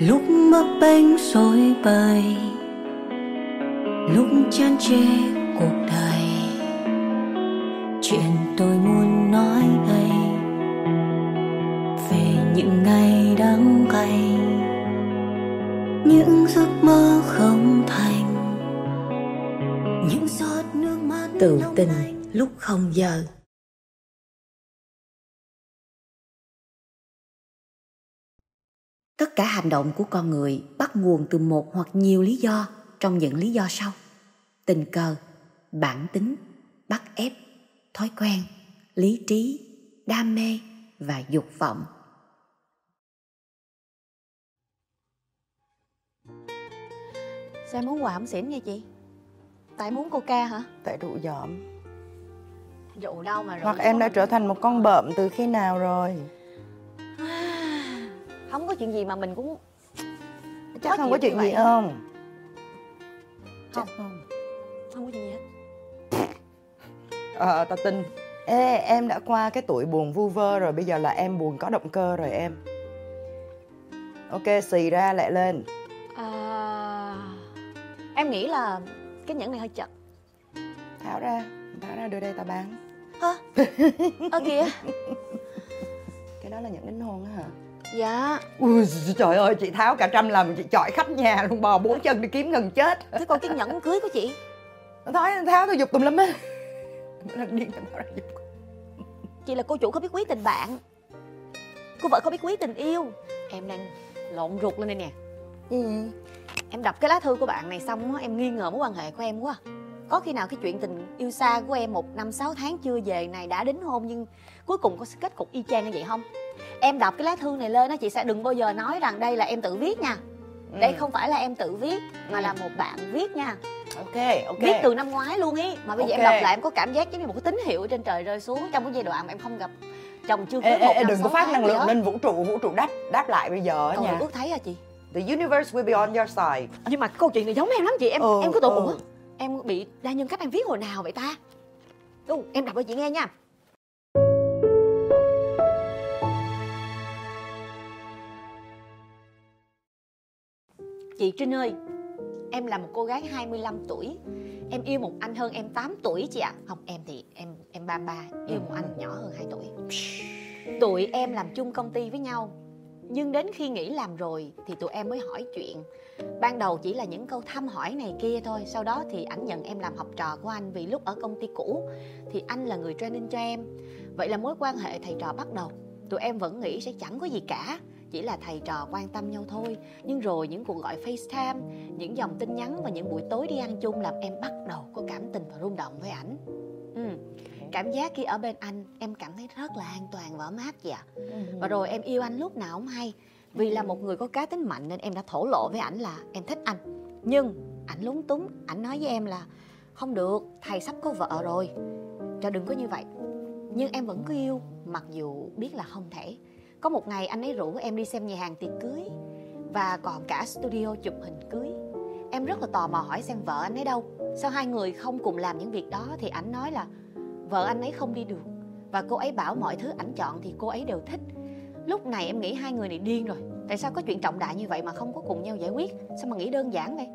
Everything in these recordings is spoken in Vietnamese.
lúc bấp bênh rối bời lúc chán chê cuộc đời. Chuyện tôi muốn nói đây về những ngày đắng cay những giấc mơ không thành những giọt nước mắt tự tình lúc không giờ tất cả hành động của con người bắt nguồn từ một hoặc nhiều lý do trong những lý do sau. Tình cờ bản tính bắt ép thói quen lý trí đam mê và dục vọng. Sao em muốn quà không xỉn nha chị? Tại muốn coca hả? Tại rượu dởm rượu đâu mà rượu hoặc em đã trở thành một con bợm từ khi nào rồi không có chuyện gì mà mình cũng chắc không có chuyện gì không? Không. chắc không. Không có chuyện gì hết. Ờ tao tin. Ê em đã qua cái tuổi buồn vu vơ rồi bây giờ là em buồn có động cơ rồi em. Ok xì ra lại lên. À, em nghĩ là cái nhẫn này hơi chật. Tháo ra tháo ra đưa đây tao bán. Hả? Ơ kìa. Cái đó là những đính hôn á hả dạ. Ui trời ơi chị tháo cả trăm lần chị chọi khắp nhà luôn bò bốn chân đi kiếm gần chết. Thế còn cái nhẫn cưới của chị? Tháo tháo tôi giục tùm lum á. Điên chị là cô chủ có biết quý tình bạn. Cô vợ có biết quý tình yêu. Em đang lộn ruột lên đây nè. Gì? Em đọc cái lá thư của bạn này xong á em nghi ngờ mối quan hệ của em quá. Có khi nào cái chuyện tình yêu xa của em một năm sáu tháng chưa về này đã đính hôn nhưng cuối cùng có kết cục y chang như vậy không em đọc cái lá thư này lên á chị sẽ đừng bao giờ nói rằng đây là em tự viết nha. Đây không phải là em tự viết mà Ừ. là một bạn viết nha. Ok ok. Viết từ năm ngoái luôn ý. Mà bây giờ em đọc lại em có cảm giác giống như một cái tín hiệu trên trời rơi xuống. Trong cái giai đoạn mà em không gặp chồng chưa cưới ê, một ê, năm đừng có phát năng lượng lên vũ trụ vũ trụ đáp đáp lại bây giờ còn nha. ước thấy hả chị? The universe will be on your side. Nhưng mà câu chuyện này giống em lắm chị. Em Ừ, em cứ tưởng ừ. ủa em bị đa nhân cách em viết hồi nào vậy ta? Đâu, em đọc cho chị nghe nha Chị Trinh ơi. Em là một cô gái 25 tuổi. Em yêu một anh hơn em 8 tuổi chị ạ. Không em thì em em 33 Yêu một anh nhỏ hơn 2 tuổi. Tụi em làm chung công ty với nhau. Nhưng đến khi nghỉ làm rồi Thì tụi em mới hỏi chuyện. Ban đầu chỉ là những câu thăm hỏi này kia thôi. Sau đó thì ảnh nhận em làm học trò của anh Vì lúc ở công ty cũ Thì anh là người training cho em. Vậy là mối quan hệ thầy trò bắt đầu. Tụi em vẫn nghĩ sẽ chẳng có gì cả Chỉ là thầy trò quan tâm nhau thôi. Nhưng rồi những cuộc gọi FaceTime Những dòng tin nhắn và những buổi tối đi ăn chung Làm em bắt đầu có cảm tình và rung động với ảnh. Ừ. Cảm giác khi ở bên anh Em cảm thấy rất là an toàn và ấm áp vậy ạ. Và rồi em yêu anh lúc nào cũng hay. Vì là một người có cá tính mạnh Nên em đã thổ lộ với ảnh là em thích anh. Nhưng ảnh lúng túng Ảnh nói với em là Không được, thầy sắp có vợ rồi. Cho đừng có như vậy. Nhưng em vẫn cứ yêu Mặc dù biết là không thể có một ngày anh ấy rủ em đi xem nhà hàng tiệc cưới Và còn cả studio chụp hình cưới. Em rất là tò mò hỏi xem vợ anh ấy đâu. Sao hai người không cùng làm những việc đó Thì ảnh nói là Vợ anh ấy không đi được. Và cô ấy bảo mọi thứ ảnh chọn thì cô ấy đều thích. Lúc này em nghĩ hai người này điên rồi. Tại sao có chuyện trọng đại như vậy mà không có cùng nhau giải quyết? Sao mà nghĩ đơn giản vậy?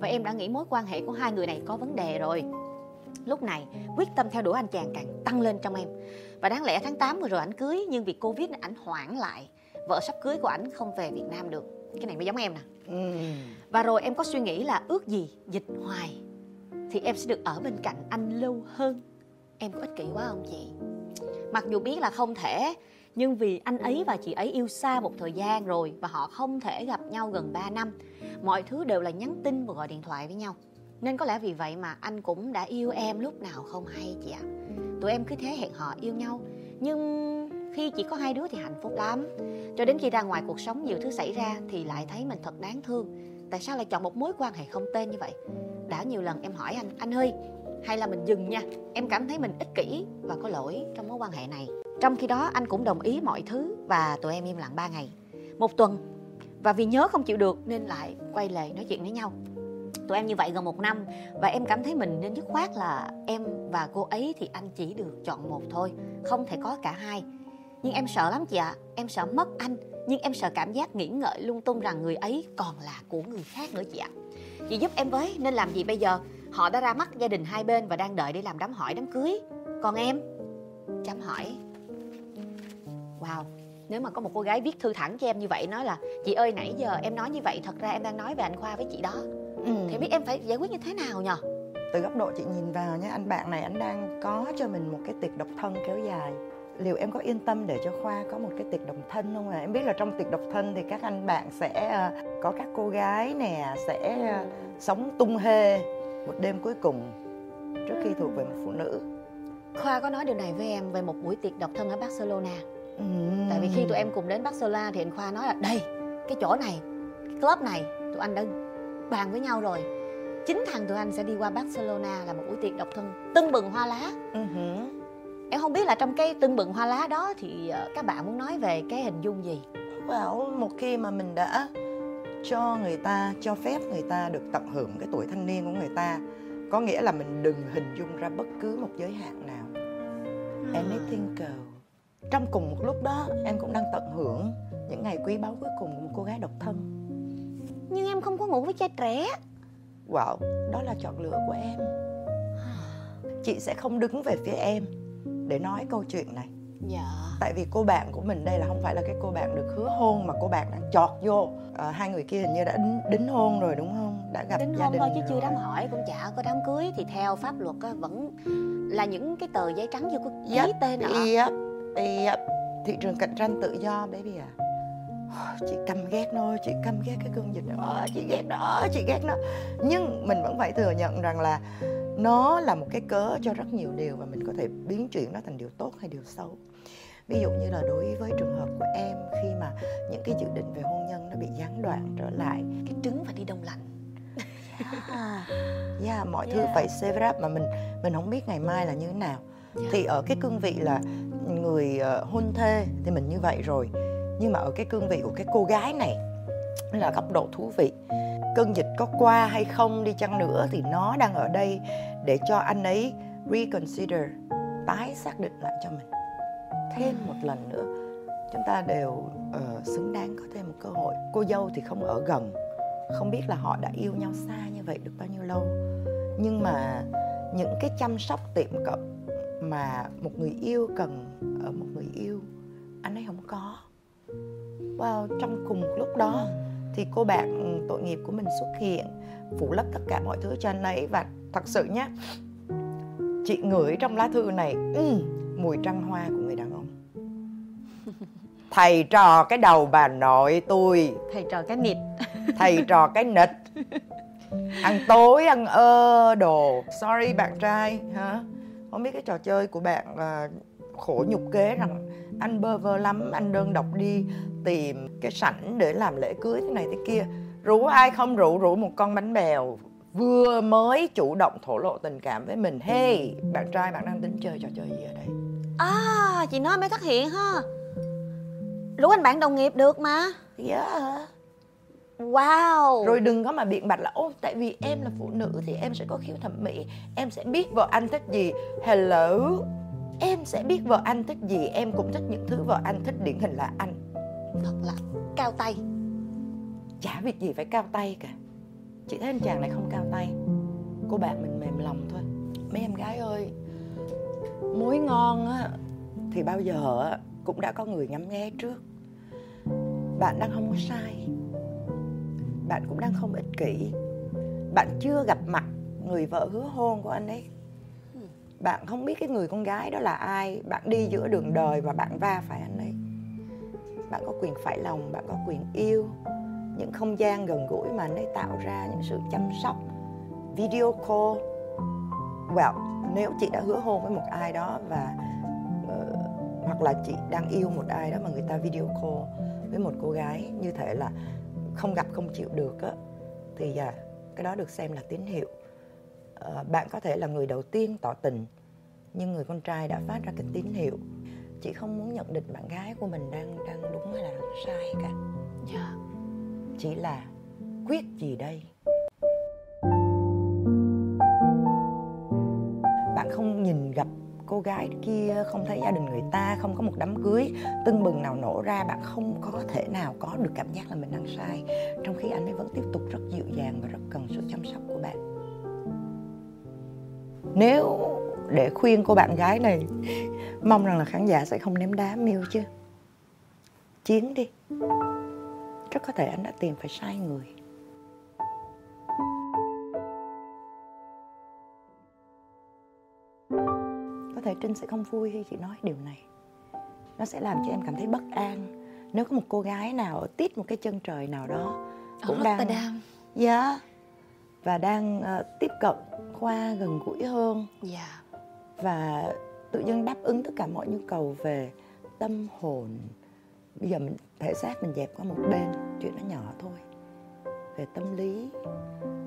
Và em đã nghĩ mối quan hệ của hai người này có vấn đề rồi. Lúc này quyết tâm theo đuổi anh chàng càng tăng lên trong em. Và đáng lẽ tháng 8 vừa rồi ảnh cưới Nhưng vì Covid ảnh hoãn lại. Vợ sắp cưới của ảnh không về Việt Nam được. Cái này mới giống em nè. Ừ. và rồi em có suy nghĩ là ước gì dịch hoài Thì em sẽ được ở bên cạnh anh lâu hơn. Em có ích kỷ quá không chị? Mặc dù biết là không thể Nhưng vì anh ấy và chị ấy yêu xa một thời gian rồi Và họ không thể gặp nhau gần 3 năm Mọi thứ đều là nhắn tin và gọi điện thoại với nhau Nên có lẽ vì vậy mà anh cũng đã yêu em lúc nào không hay chị ạ. Tụi em cứ thế hẹn hò yêu nhau. Nhưng khi chỉ có hai đứa thì hạnh phúc lắm. Cho đến khi ra ngoài cuộc sống nhiều thứ xảy ra Thì lại thấy mình thật đáng thương. Tại sao lại chọn một mối quan hệ không tên như vậy? Đã nhiều lần em hỏi anh Anh ơi hay là mình dừng nha. Em cảm thấy mình ích kỷ và có lỗi trong mối quan hệ này. Trong khi đó anh cũng đồng ý mọi thứ Và tụi em im lặng 3 ngày. Một tuần. Và vì nhớ không chịu được nên lại quay lại nói chuyện với nhau tụi em như vậy gần một năm và em cảm thấy mình nên dứt khoát là em và cô ấy thì anh chỉ được chọn một thôi, không thể có cả hai. Nhưng em sợ lắm chị ạ, em sợ mất anh, nhưng em sợ cảm giác nghĩ ngợi lung tung rằng người ấy còn là của người khác nữa chị ạ. Chị giúp em với, nên làm gì bây giờ? Họ đã ra mắt gia đình hai bên và đang đợi để làm đám hỏi đám cưới. Còn em? Chấm hỏi. Wow, nếu mà có một cô gái viết thư thẳng cho em như vậy nói là, chị ơi, nãy giờ em nói như vậy, thật ra em đang nói về anh khoa với chị đó ừ. thì biết em phải giải quyết như thế nào nhờ? Từ góc độ chị nhìn vào nhé anh bạn này anh đang có cho mình một cái tiệc độc thân kéo dài. Liệu em có yên tâm để cho khoa có một cái tiệc độc thân không ạ? Em biết là trong tiệc độc thân thì các anh bạn sẽ ờ, có các cô gái nè sẽ ờ, sống tung hê một đêm cuối cùng trước khi thuộc về một phụ nữ. Khoa có nói điều này với em về một buổi tiệc độc thân ở barcelona. Ừ. tại vì khi tụi em cùng đến barcelona thì anh khoa nói là đây cái chỗ này cái club này tụi anh đã bàn với nhau rồi. Chính thằng tụi anh sẽ đi qua barcelona là một buổi tiệc độc thân tưng bừng hoa lá. Hử. em không biết là trong cái tưng bừng hoa lá đó thì ờ, các bạn muốn nói về cái hình dung gì? Well, một khi mà mình đã cho người ta cho phép người ta được tận hưởng cái tuổi thanh niên của người ta có nghĩa là mình đừng hình dung ra bất cứ một giới hạn nào. Anything go trong cùng một lúc đó em cũng đang tận hưởng những ngày quý báu cuối cùng của một cô gái độc thân nhưng em không có ngủ với trai trẻ. Wow đó là chọn lựa của em. Chị sẽ không đứng về phía em để nói câu chuyện này. Dạ. Tại vì cô bạn của mình đây là không phải là cái cô bạn được hứa hôn mà cô bạn đang chọt vô. Ờ, hai người kia hình như đã đính, đính hôn rồi đúng không? Đã gặp đính gia hôn đình thôi chứ chưa rồi. đám hỏi cũng chả có đám cưới. Thì theo pháp luật á, vẫn là những cái tờ giấy trắng chưa có ký Yep, tên ở yep, yep. thị trường cạnh tranh tự do baby à chị căm ghét nó chị căm ghét cái cơn dịch đó chị ghét nó chị ghét nó. Nhưng mình vẫn phải thừa nhận rằng là nó là một cái cớ cho rất nhiều điều và mình có thể biến chuyển nó thành điều tốt hay điều xấu. Ví dụ như là đối với trường hợp của em khi mà những cái dự định về hôn nhân nó bị gián đoạn trở lại. Cái trứng phải đi đông lạnh. Yeah, yeah, mọi thứ Yeah. phải save up mà mình mình không biết ngày mai là như thế nào. Dạ. thì ở cái cương vị là người ờ, hôn thê thì mình như vậy rồi nhưng mà ở cái cương vị của cái cô gái này là góc độ thú vị. Cơn dịch có qua hay không đi chăng nữa thì nó đang ở đây để cho anh ấy reconsider tái xác định lại cho mình. Thêm một lần nữa chúng ta đều uh, xứng đáng có thêm một cơ hội. Cô dâu thì không ở gần không biết là họ đã yêu nhau xa như vậy được bao nhiêu lâu. Nhưng mà những cái chăm sóc tiệm cận mà một người yêu cần ở một người yêu anh ấy không có wow trong cùng một lúc đó thì cô bạn tội nghiệp của mình xuất hiện phủ lấp tất cả mọi thứ cho anh ấy. Và thật sự nhé chị ngửi trong lá thư này ừ, mùi trăng hoa của người đàn ông. Thầy trò cái đầu bà nội tôi. Thầy trò cái nịt. Thầy trò cái nịch ăn tối ăn ơ đồ. Sorry bạn trai hả? Không biết cái trò chơi của bạn à, khổ nhục kế rằng anh bơ vơ lắm anh đơn độc đi tìm cái sảnh để làm lễ cưới thế này thế kia. Rủ ai không rủ rủ một con bánh bèo vừa mới chủ động thổ lộ tình cảm với mình. Hey bạn trai bạn đang tính chơi trò chơi gì ở đây? À chị nói mới phát hiện ha. Rủ anh bạn đồng nghiệp được mà. Yeah. wow. Rồi đừng có mà biện bạch là ô tại vì em là phụ nữ thì em sẽ có khiếu thẩm mỹ em sẽ biết vợ anh thích gì. Hello em sẽ biết vợ anh thích gì em cũng thích những thứ vợ anh thích điển hình là anh. Thật là cao tay. Chả việc gì phải cao tay cả. Chị thấy anh chàng này không cao tay. Cô bạn mình mềm lòng thôi. Mấy em gái ơi muối ngon á. Thì bao giờ á, cũng đã có người ngắm nghé trước. Bạn đang không có sai. Bạn cũng đang không ích kỷ. Bạn chưa gặp mặt người vợ hứa hôn của anh ấy bạn không biết cái người con gái đó là ai bạn đi giữa đường đời và bạn va phải anh ấy. Bạn có quyền phải lòng bạn có quyền yêu. Những không gian gần gũi mà anh ấy tạo ra những sự chăm sóc. Video call. Well nếu chị đã hứa hôn với một ai đó và uh, hoặc là chị đang yêu một ai đó mà người ta video call với một cô gái như thể là không gặp không chịu được á thì à, cái đó được xem là tín hiệu. Ờ, bạn có thể là người đầu tiên tỏ tình nhưng người con trai đã phát ra cái tín hiệu. Chị không muốn nhận định bạn gái của mình đang đang đúng hay là sai cả. Yeah. chỉ là quyết gì đây? Bạn không nhìn gặp cô gái kia không thấy gia đình người ta không có một đám cưới tưng bừng nào nổ ra bạn không có thể nào có được cảm giác là mình đang sai. Trong khi anh ấy vẫn tiếp tục rất dịu dàng và rất cần sự chăm sóc của bạn nếu để khuyên cô bạn gái này mong rằng là khán giả sẽ không ném đá miêu chứ. Chiến đi. Rất có thể anh đã tìm phải sai người. Có thể trinh sẽ không vui khi chị nói điều này. Nó sẽ làm cho em cảm thấy bất an. Nếu có một cô gái nào ở tít một cái chân trời nào đó cũng đang đang dạ. yeah, và đang ờ, tiếp cận khoa gần gũi hơn. Dạ. Và tự dưng đáp ứng tất cả mọi nhu cầu về tâm hồn. Bây giờ mình thể xác mình dẹp qua một bên chuyện nó nhỏ thôi. Về tâm lý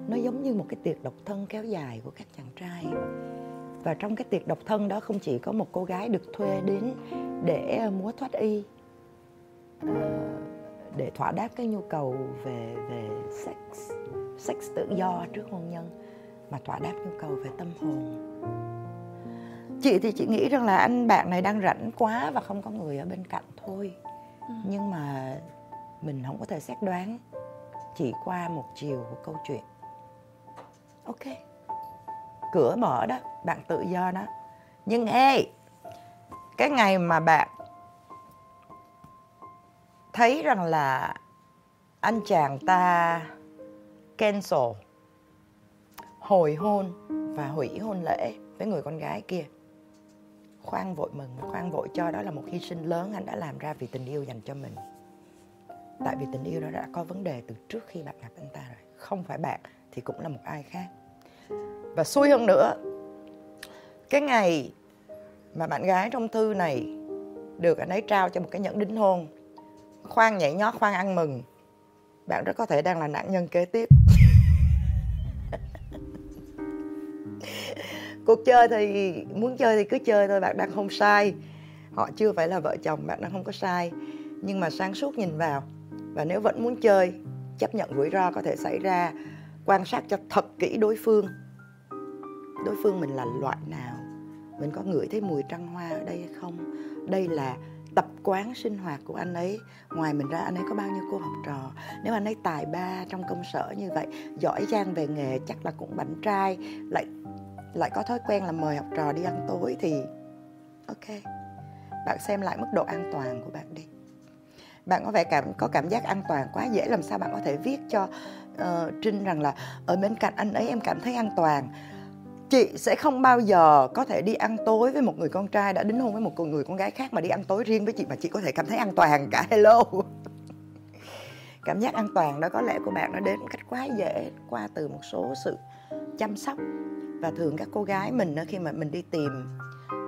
nó giống như một cái tiệc độc thân kéo dài của các chàng trai. Và trong cái tiệc độc thân đó không chỉ có một cô gái được thuê đến để múa thoát y ờ, để thỏa đáp cái nhu cầu về về sex sex tự do trước hôn nhân mà thỏa đáp nhu cầu về tâm hồn. Chị thì chị nghĩ rằng là anh bạn này đang rảnh quá và không có người ở bên cạnh thôi. Nhưng mà mình không có thể xét đoán chỉ qua một chiều của câu chuyện. Ok. Cửa mở đó bạn tự do đó. Nhưng ê cái ngày mà bạn thấy rằng là anh chàng ta cancel, hồi hôn và hủy hôn lễ với người con gái kia. Khoan vội mừng, khoan vội cho đó là một hy sinh lớn anh đã làm ra vì tình yêu dành cho mình. Tại vì tình yêu đó đã có vấn đề từ trước khi bạn gặp anh ta rồi, không phải bạn thì cũng là một ai khác. Và xui hơn nữa, cái ngày mà bạn gái trong thư này được anh ấy trao cho một cái nhẫn đính hôn, khoan nhảy nhót, khoan ăn mừng, bạn rất có thể đang là nạn nhân kế tiếp. Cuộc chơi thì, muốn chơi thì cứ chơi thôi, bạn đang không sai. Họ chưa phải là vợ chồng, bạn đang không có sai. Nhưng mà sáng suốt nhìn vào, và nếu vẫn muốn chơi, chấp nhận rủi ro có thể xảy ra, quan sát cho thật kỹ đối phương. Đối phương mình là loại nào? Mình có ngửi thấy mùi trăng hoa ở đây hay không? Đây là tập quán sinh hoạt của anh ấy. Ngoài mình ra, anh ấy có bao nhiêu cô học trò? Nếu anh ấy tài ba trong công sở như vậy, giỏi giang về nghề, chắc là cũng bảnh trai. Lại lại có thói quen là mời học trò đi ăn tối thì ok. Bạn xem lại mức độ an toàn của bạn đi. Bạn có vẻ cảm có cảm giác an toàn quá dễ làm sao bạn có thể viết cho uh, trinh rằng là ở bên cạnh anh ấy em cảm thấy an toàn. Chị sẽ không bao giờ có thể đi ăn tối với một người con trai đã đính hôn với một người con gái khác mà đi ăn tối riêng với chị mà chị có thể cảm thấy an toàn cả. Hello. Cảm giác an toàn đó có lẽ của bạn nó đến một cách quá dễ qua từ một số sự chăm sóc và thường các cô gái mình khi mà mình đi tìm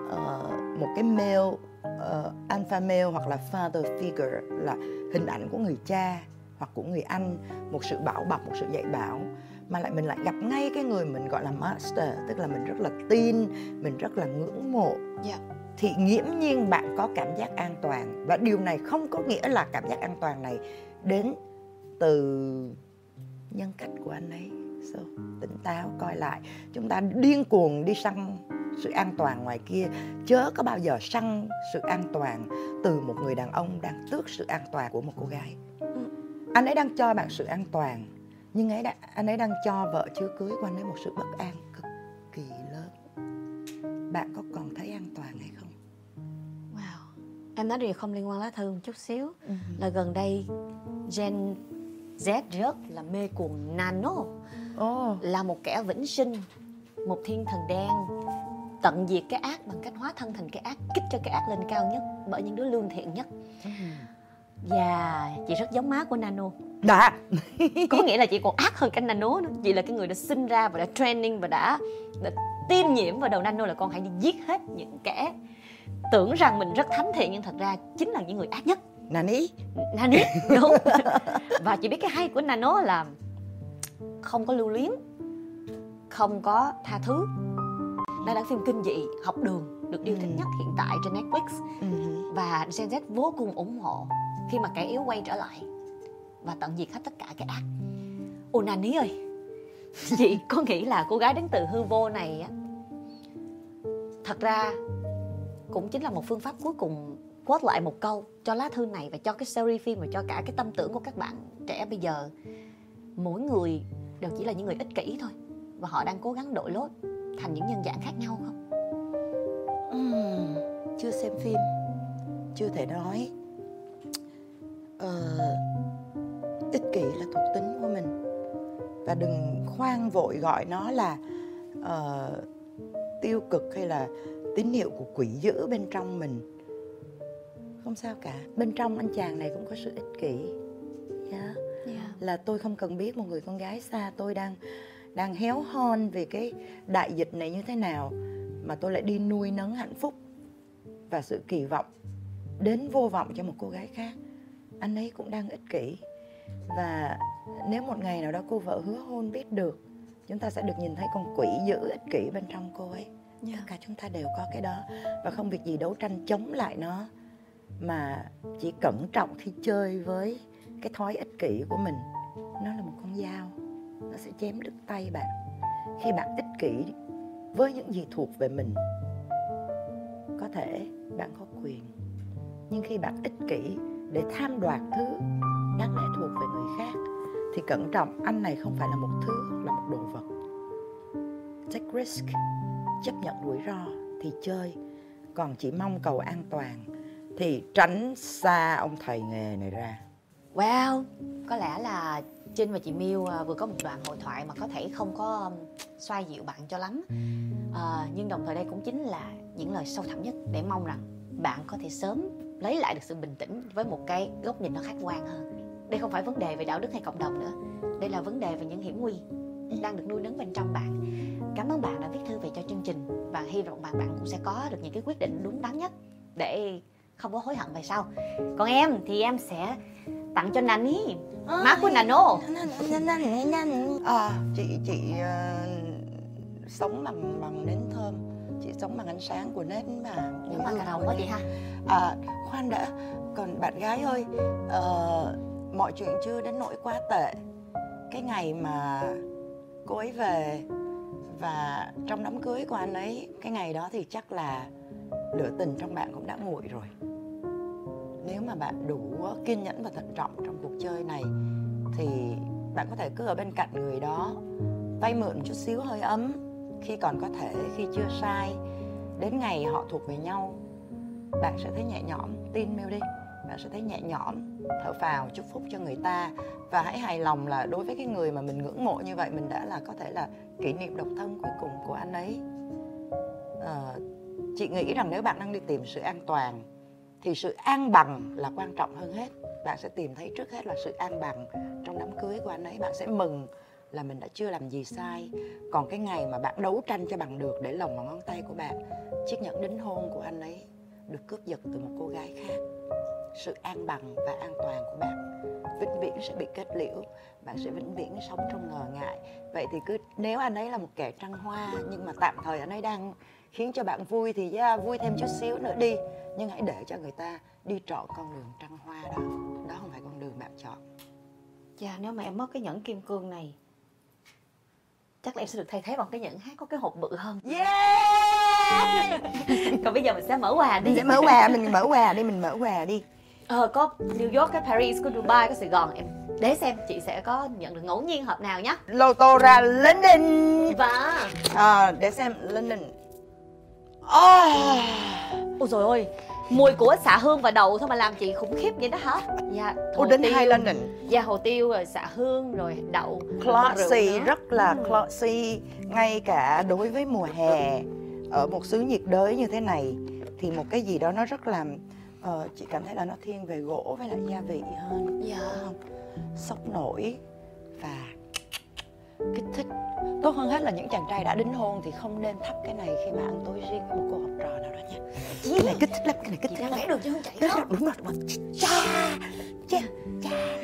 uh, một cái male uh, alpha male hoặc là father figure là hình ảnh của người cha hoặc của người anh một sự bảo bọc một sự dạy bảo mà lại mình lại gặp ngay cái người mình gọi là master tức là mình rất là tin mình rất là ngưỡng mộ. Dạ. thì nghiễm nhiên bạn có cảm giác an toàn. Và điều này không có nghĩa là cảm giác an toàn này đến từ nhân cách của anh ấy so, tỉnh táo coi lại. Chúng ta điên cuồng đi săn sự an toàn ngoài kia. Chớ có bao giờ săn sự an toàn từ một người đàn ông đang tước sự an toàn của một cô gái. Anh ấy đang cho bạn sự an toàn nhưng ấy đã, anh ấy đang cho vợ chưa cưới của anh ấy một sự bất an cực kỳ lớn. Bạn có còn thấy an toàn hay không? Wow. Em nói điều không liên quan lá thư một chút xíu. Là gần đây Gen Z rất là mê cuồng nano Ồ, là một kẻ vĩnh sinh một thiên thần đen tận diệt cái ác bằng cách hóa thân thành cái ác kích cho cái ác lên cao nhất bởi những đứa lương thiện nhất. Và chị rất giống má của Nano. Đã. Có nghĩa là chị còn ác hơn cả Nano nữa. Chị là cái người đã sinh ra và đã training và đã, đã tiêm nhiễm vào đầu Nano là con hãy đi giết hết những kẻ tưởng rằng mình rất thánh thiện nhưng thật ra chính là những người ác nhất. Nani? Nano đúng. Và chị biết cái hay của Nano là không có lưu luyến không có tha thứ đây là phim kinh dị học đường được yêu thích Ừ. nhất hiện tại trên Netflix Ừ. và Gen Z vô cùng ủng hộ khi mà kẻ yếu quay trở lại và tận diệt hết tất cả cái ác Ồ Nani ơi Chị có nghĩ là cô gái đến từ hư vô này á thật ra cũng chính là một phương pháp cuối cùng quote lại một câu cho lá thư này và cho cái series phim và cho cả cái tâm tưởng của các bạn trẻ bây giờ mỗi người đều chỉ là những người ích kỷ thôi và họ đang cố gắng đội lốt thành những nhân dạng khác nhau không? Uhm, chưa xem phim chưa thể nói. Ờ, ích kỷ là thuộc tính của mình và đừng khoan vội gọi nó là uh, tiêu cực hay là tín hiệu của quỷ dữ bên trong mình. Không sao cả. Bên trong anh chàng này cũng có sự ích kỷ là tôi không cần biết một người con gái xa tôi đang đang héo hon vì cái đại dịch này như thế nào mà tôi lại đi nuôi nấng hạnh phúc và sự kỳ vọng đến vô vọng cho một cô gái khác. Anh ấy cũng đang ích kỷ. Và nếu một ngày nào đó cô vợ hứa hôn biết được chúng ta sẽ được nhìn thấy con quỷ dữ ích kỷ bên trong cô ấy. Tất cả chúng ta đều có cái đó. Và không việc gì đấu tranh chống lại nó mà chỉ cẩn trọng khi chơi với cái thói ích kỷ của mình, nó là một con dao, nó sẽ chém đứt tay bạn. Khi bạn ích kỷ với những gì thuộc về mình, có thể bạn có quyền. Nhưng khi bạn ích kỷ để tham đoạt thứ đáng lẽ thuộc về người khác, thì cẩn trọng, anh này không phải là một thứ, là một đồ vật. Take risk, chấp nhận rủi ro, thì chơi. Còn chỉ mong cầu an toàn, thì tránh xa ông thầy nghề này ra. Wow, có lẽ là Trinh và chị Miu à, vừa có một đoạn hội thoại mà có thể không có um, xoa dịu bạn cho lắm. À, Nhưng đồng thời đây cũng chính là những lời sâu thẳm nhất để mong rằng bạn có thể sớm lấy lại được sự bình tĩnh với một cái góc nhìn nó khách quan hơn. Đây không phải vấn đề về đạo đức hay cộng đồng nữa. Đây là vấn đề về những hiểm nguy đang được nuôi nấng bên trong bạn. Cảm ơn bạn đã viết thư về cho chương trình Và hy vọng bạn bạn cũng sẽ có được những cái quyết định đúng đắn nhất Để không có hối hận về sau. Còn em thì em sẽ tặng cho Nani. Má của Nano. À, chị chị ờ, sống bằng bằng nến thơm. Chị sống bằng ánh sáng của nến mà. Nhưng mà cà rồng quá chị ha. À, khoan đã còn bạn gái ơi ờ, mọi chuyện chưa đến nỗi quá tệ. Cái ngày mà cô ấy về và trong đám cưới của anh ấy cái ngày đó thì chắc là lửa tình trong bạn cũng đã nguội rồi nếu mà bạn đủ kiên nhẫn và thận trọng trong cuộc chơi này thì bạn có thể cứ ở bên cạnh người đó vay mượn chút xíu hơi ấm khi còn có thể khi chưa sai. Đến ngày họ thuộc về nhau bạn sẽ thấy nhẹ nhõm. Tin mêu đi bạn sẽ thấy nhẹ nhõm thở phào chúc phúc cho người ta. Và hãy hài lòng là đối với cái người mà mình ngưỡng mộ như vậy mình đã là có thể là kỷ niệm độc thân cuối cùng của anh ấy. À, chị nghĩ rằng nếu bạn đang đi tìm sự an toàn thì sự an bằng là quan trọng hơn hết. Bạn sẽ tìm thấy trước hết là sự an bằng trong đám cưới của anh ấy. Bạn sẽ mừng là mình đã chưa làm gì sai. Còn cái ngày mà bạn đấu tranh cho bằng được để lồng vào ngón tay của bạn, chiếc nhẫn đính hôn của anh ấy được cướp giật từ một cô gái khác. Sự an bằng và an toàn của bạn vĩnh viễn sẽ bị kết liễu. Bạn sẽ vĩnh viễn sống trong ngờ ngại. Vậy thì cứ, nếu anh ấy là một kẻ trăng hoa nhưng mà tạm thời anh ấy đang khiến cho bạn vui thì yeah, vui thêm chút xíu nữa đi. Nhưng hãy để cho người ta đi trọn con đường trăng hoa đó. Đó không phải con đường bạn chọn. Dạ nếu mà em mất cái nhẫn kim cương này Chắc là em sẽ được thay thế bằng cái nhẫn khác có cái hộp bự hơn. Yeah! Còn bây giờ mình sẽ mở quà đi. Mình sẽ mở quà mình mở quà đi mình mở quà đi. Ờ có New York, có Paris, có Dubai, có Sài Gòn. Em Để xem chị sẽ có nhận được ngẫu nhiên hộp nào nhé lô tô ra London. Và à, để xem London oh. Ôi trời ơi Mùi của xạ hương và đậu thôi mà làm chị khủng khiếp vậy đó hả Dạ Ủa đến hai London Dạ hồ tiêu rồi xạ hương rồi đậu Classy, rất là Ừ. classy Ngay cả đối với mùa hè Ở một xứ nhiệt đới như thế này Thì một cái gì đó nó rất là ờ, Chị cảm thấy là nó thiên về gỗ với lại gia vị hơn Dạ? Sốc nổi và kích thích. Tốt hơn hết là những chàng trai đã đính hôn Thì không nên thắp cái này khi mà ăn tối riêng với một cô học trò nào đó nha. Cái này kích thích lắm, cái này kích thích lắm. vẽ được chứ không chạy đó đúng rồi, rồi. Cha, cha, cha.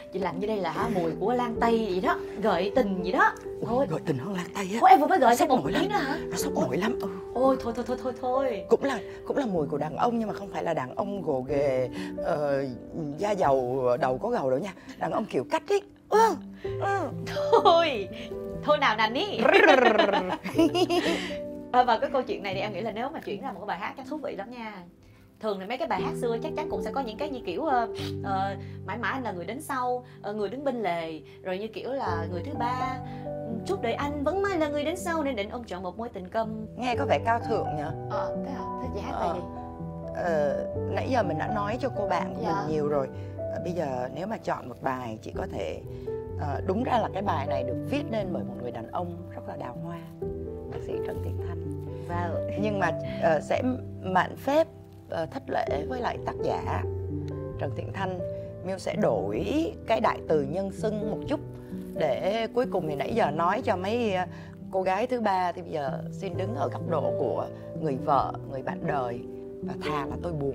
Chị làm như đây là mùi của lan tây vậy đó Gợi tình vậy đó. Thôi. Gọi tình hơn lan tay á. Ủa em vừa mới gợi thêm một tiếng lắm. nữa hả? Nó sốc nổi lắm. Ừ. Ôi thôi thôi thôi thôi thôi. Cũng là cũng là mùi của đàn ông nhưng mà không phải là đàn ông gồ ghề ờ, da dầu đầu có gầu đâu nha. Đàn ông kiểu cách ấy ừ. Ừ. Thôi Thôi nào ní à, và cái câu chuyện này thì em nghĩ là nếu mà chuyển ra một cái bài hát chắc thú vị lắm nha. Thường thì mấy cái bài hát xưa chắc chắn cũng sẽ có những cái như kiểu uh, uh, mãi mãi anh là người đến sau uh, người đứng bên lề rồi như kiểu là người thứ ba chúc đời anh vẫn mãi là người đến sau. Nên định ôm trọn một mối tình câm. Nghe có vẻ cao thượng nhỉ? Ờ thế hả thế chị hát bài gì? ờ, nãy giờ mình đã nói cho cô bạn của Dạ. mình nhiều rồi bây giờ nếu mà chọn một bài chị có thể ờ, đúng ra là cái bài này được viết nên bởi một người đàn ông rất là đào hoa bác sĩ trần thiện thanh. Wow nhưng mà ờ, sẽ mạn phép ờ, thất lễ với lại tác giả Trần Thiện Thanh. Miu sẽ đổi cái đại từ nhân xưng một chút để cuối cùng thì nãy giờ nói cho mấy cô gái thứ ba thì bây giờ xin đứng ở góc độ của người vợ người bạn đời. Và thà là tôi buồn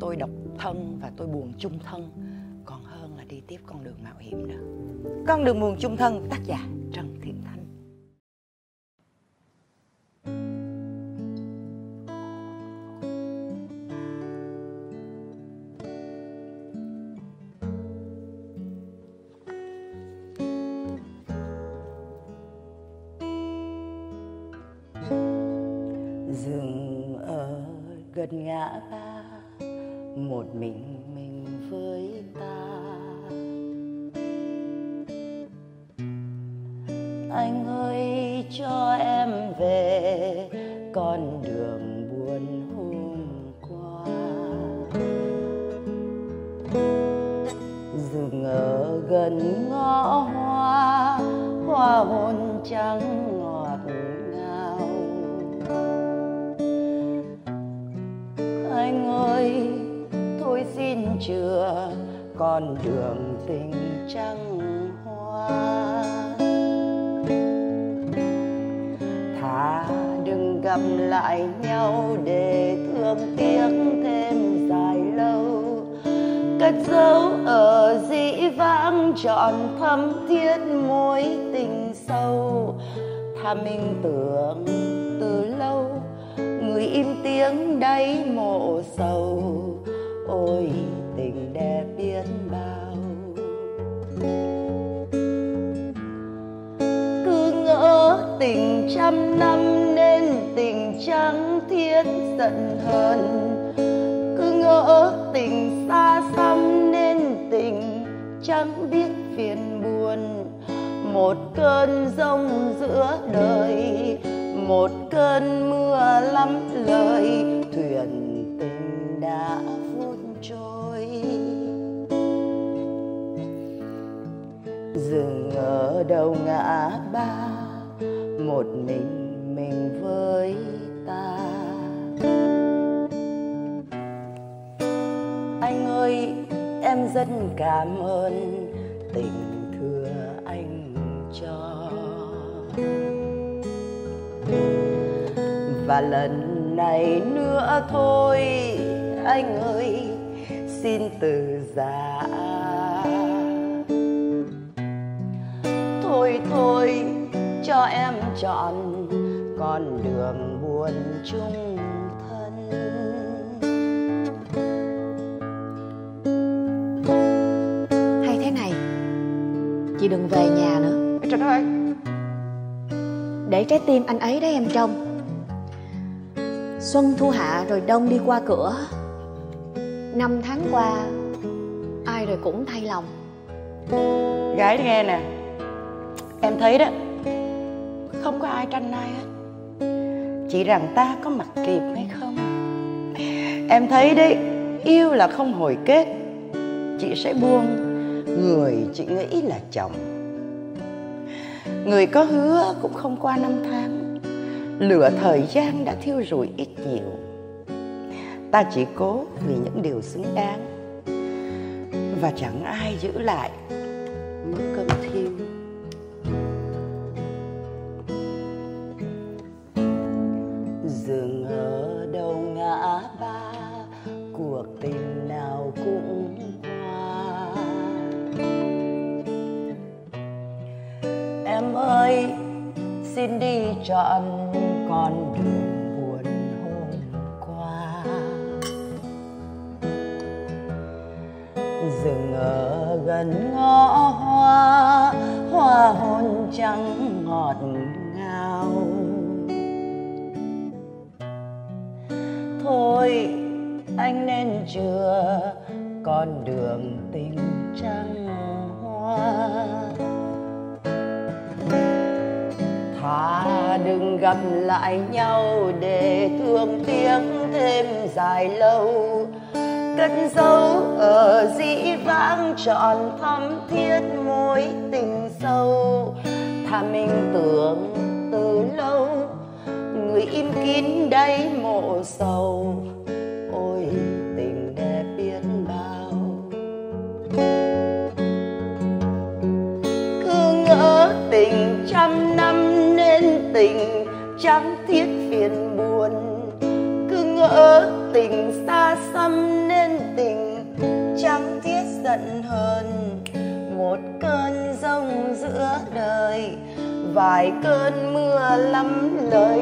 tôi độc thân và tôi buồn chung thân, còn hơn là đi tiếp con đường mạo hiểm nữa. Con đường buồn chung thân, tác giả Trần Thiện Thanh. Dừng ở gần ngã ba một mình mình với ta. Anh ơi, cho em về con đường buồn hôm qua. Dừng ở gần ngõ hoa hoa hôn trắng con đường tình trăng hoa. Thà đừng gặp lại nhau để thương tiếc thêm dài lâu. Cất dấu ở dĩ vãng trọn thâm thiết mối tình sâu. Tha mình tưởng từ lâu, người im tiếng đáy mộ sầu. Ôi đẹp biết bao. Cứ ngỡ tình trăm năm nên tình chẳng thiết giận hờn. Cứ ngỡ tình xa xăm nên tình chẳng biết phiền buồn. Một cơn giông giữa đời, một cơn mưa lắm lời thuyền tình đã dừng ở đầu ngã ba, một mình mình với ta. Anh ơi, em rất cảm ơn tình thừa anh cho. Và lần này nữa thôi, anh ơi, xin từ già thôi thôi cho em chọn con đường buồn chung thân. Hay thế này chị đừng về nhà nữa. Trời ơi. Để trái tim anh ấy đấy em trong. Xuân thu hạ rồi đông đi qua cửa. Năm tháng qua ai rồi cũng thay lòng. Gái nghe nè em thấy đó, không có ai tranh ai hết. Chỉ rằng ta có mặc kịp hay không? Em thấy đấy, yêu là không hồi kết. Chị sẽ buông, người chị nghĩ là chồng. Người có hứa cũng không qua năm tháng. Lửa thời gian đã thiêu rụi ít nhiều. Ta chỉ cố vì những điều xứng đáng. Và chẳng ai giữ lại mức cơm thiêu. chọn con đường buồn hôm qua. Dừng ở gần ngõ hoa hoa hôn trắng ngọt ngào. Thôi anh nên chưa con đường gặp lại nhau để thương tiếng thêm dài lâu. Cất dấu ở dĩ vãng trọn thắm thiết mối tình sâu. Tha mình tưởng từ lâu, người im kín đáy mộ sầu. Ôi tình đẹp biết bao. Cứ ngỡ tình trăm năm nên tình chẳng thiết phiền buồn. Cứ ngỡ tình xa xăm nên tình chẳng thiết giận hờn. Một cơn giông giữa đời, vài cơn mưa lắm lời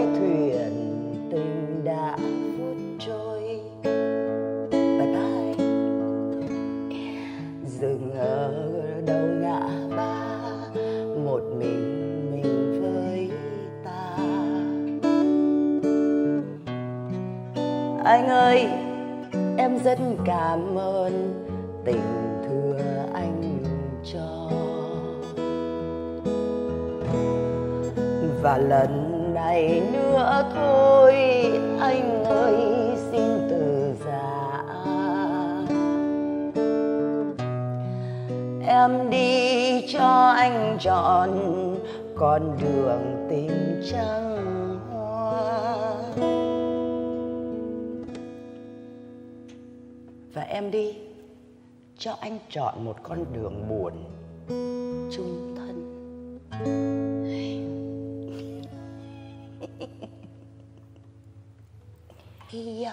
rất cảm ơn tình thừa anh cho. Và lần này nữa thôi, anh ơi, xin từ giã em đi cho anh chọn con đường tình trăng. Em đi. Cho anh chọn một con đường buồn. Chung thân. Hi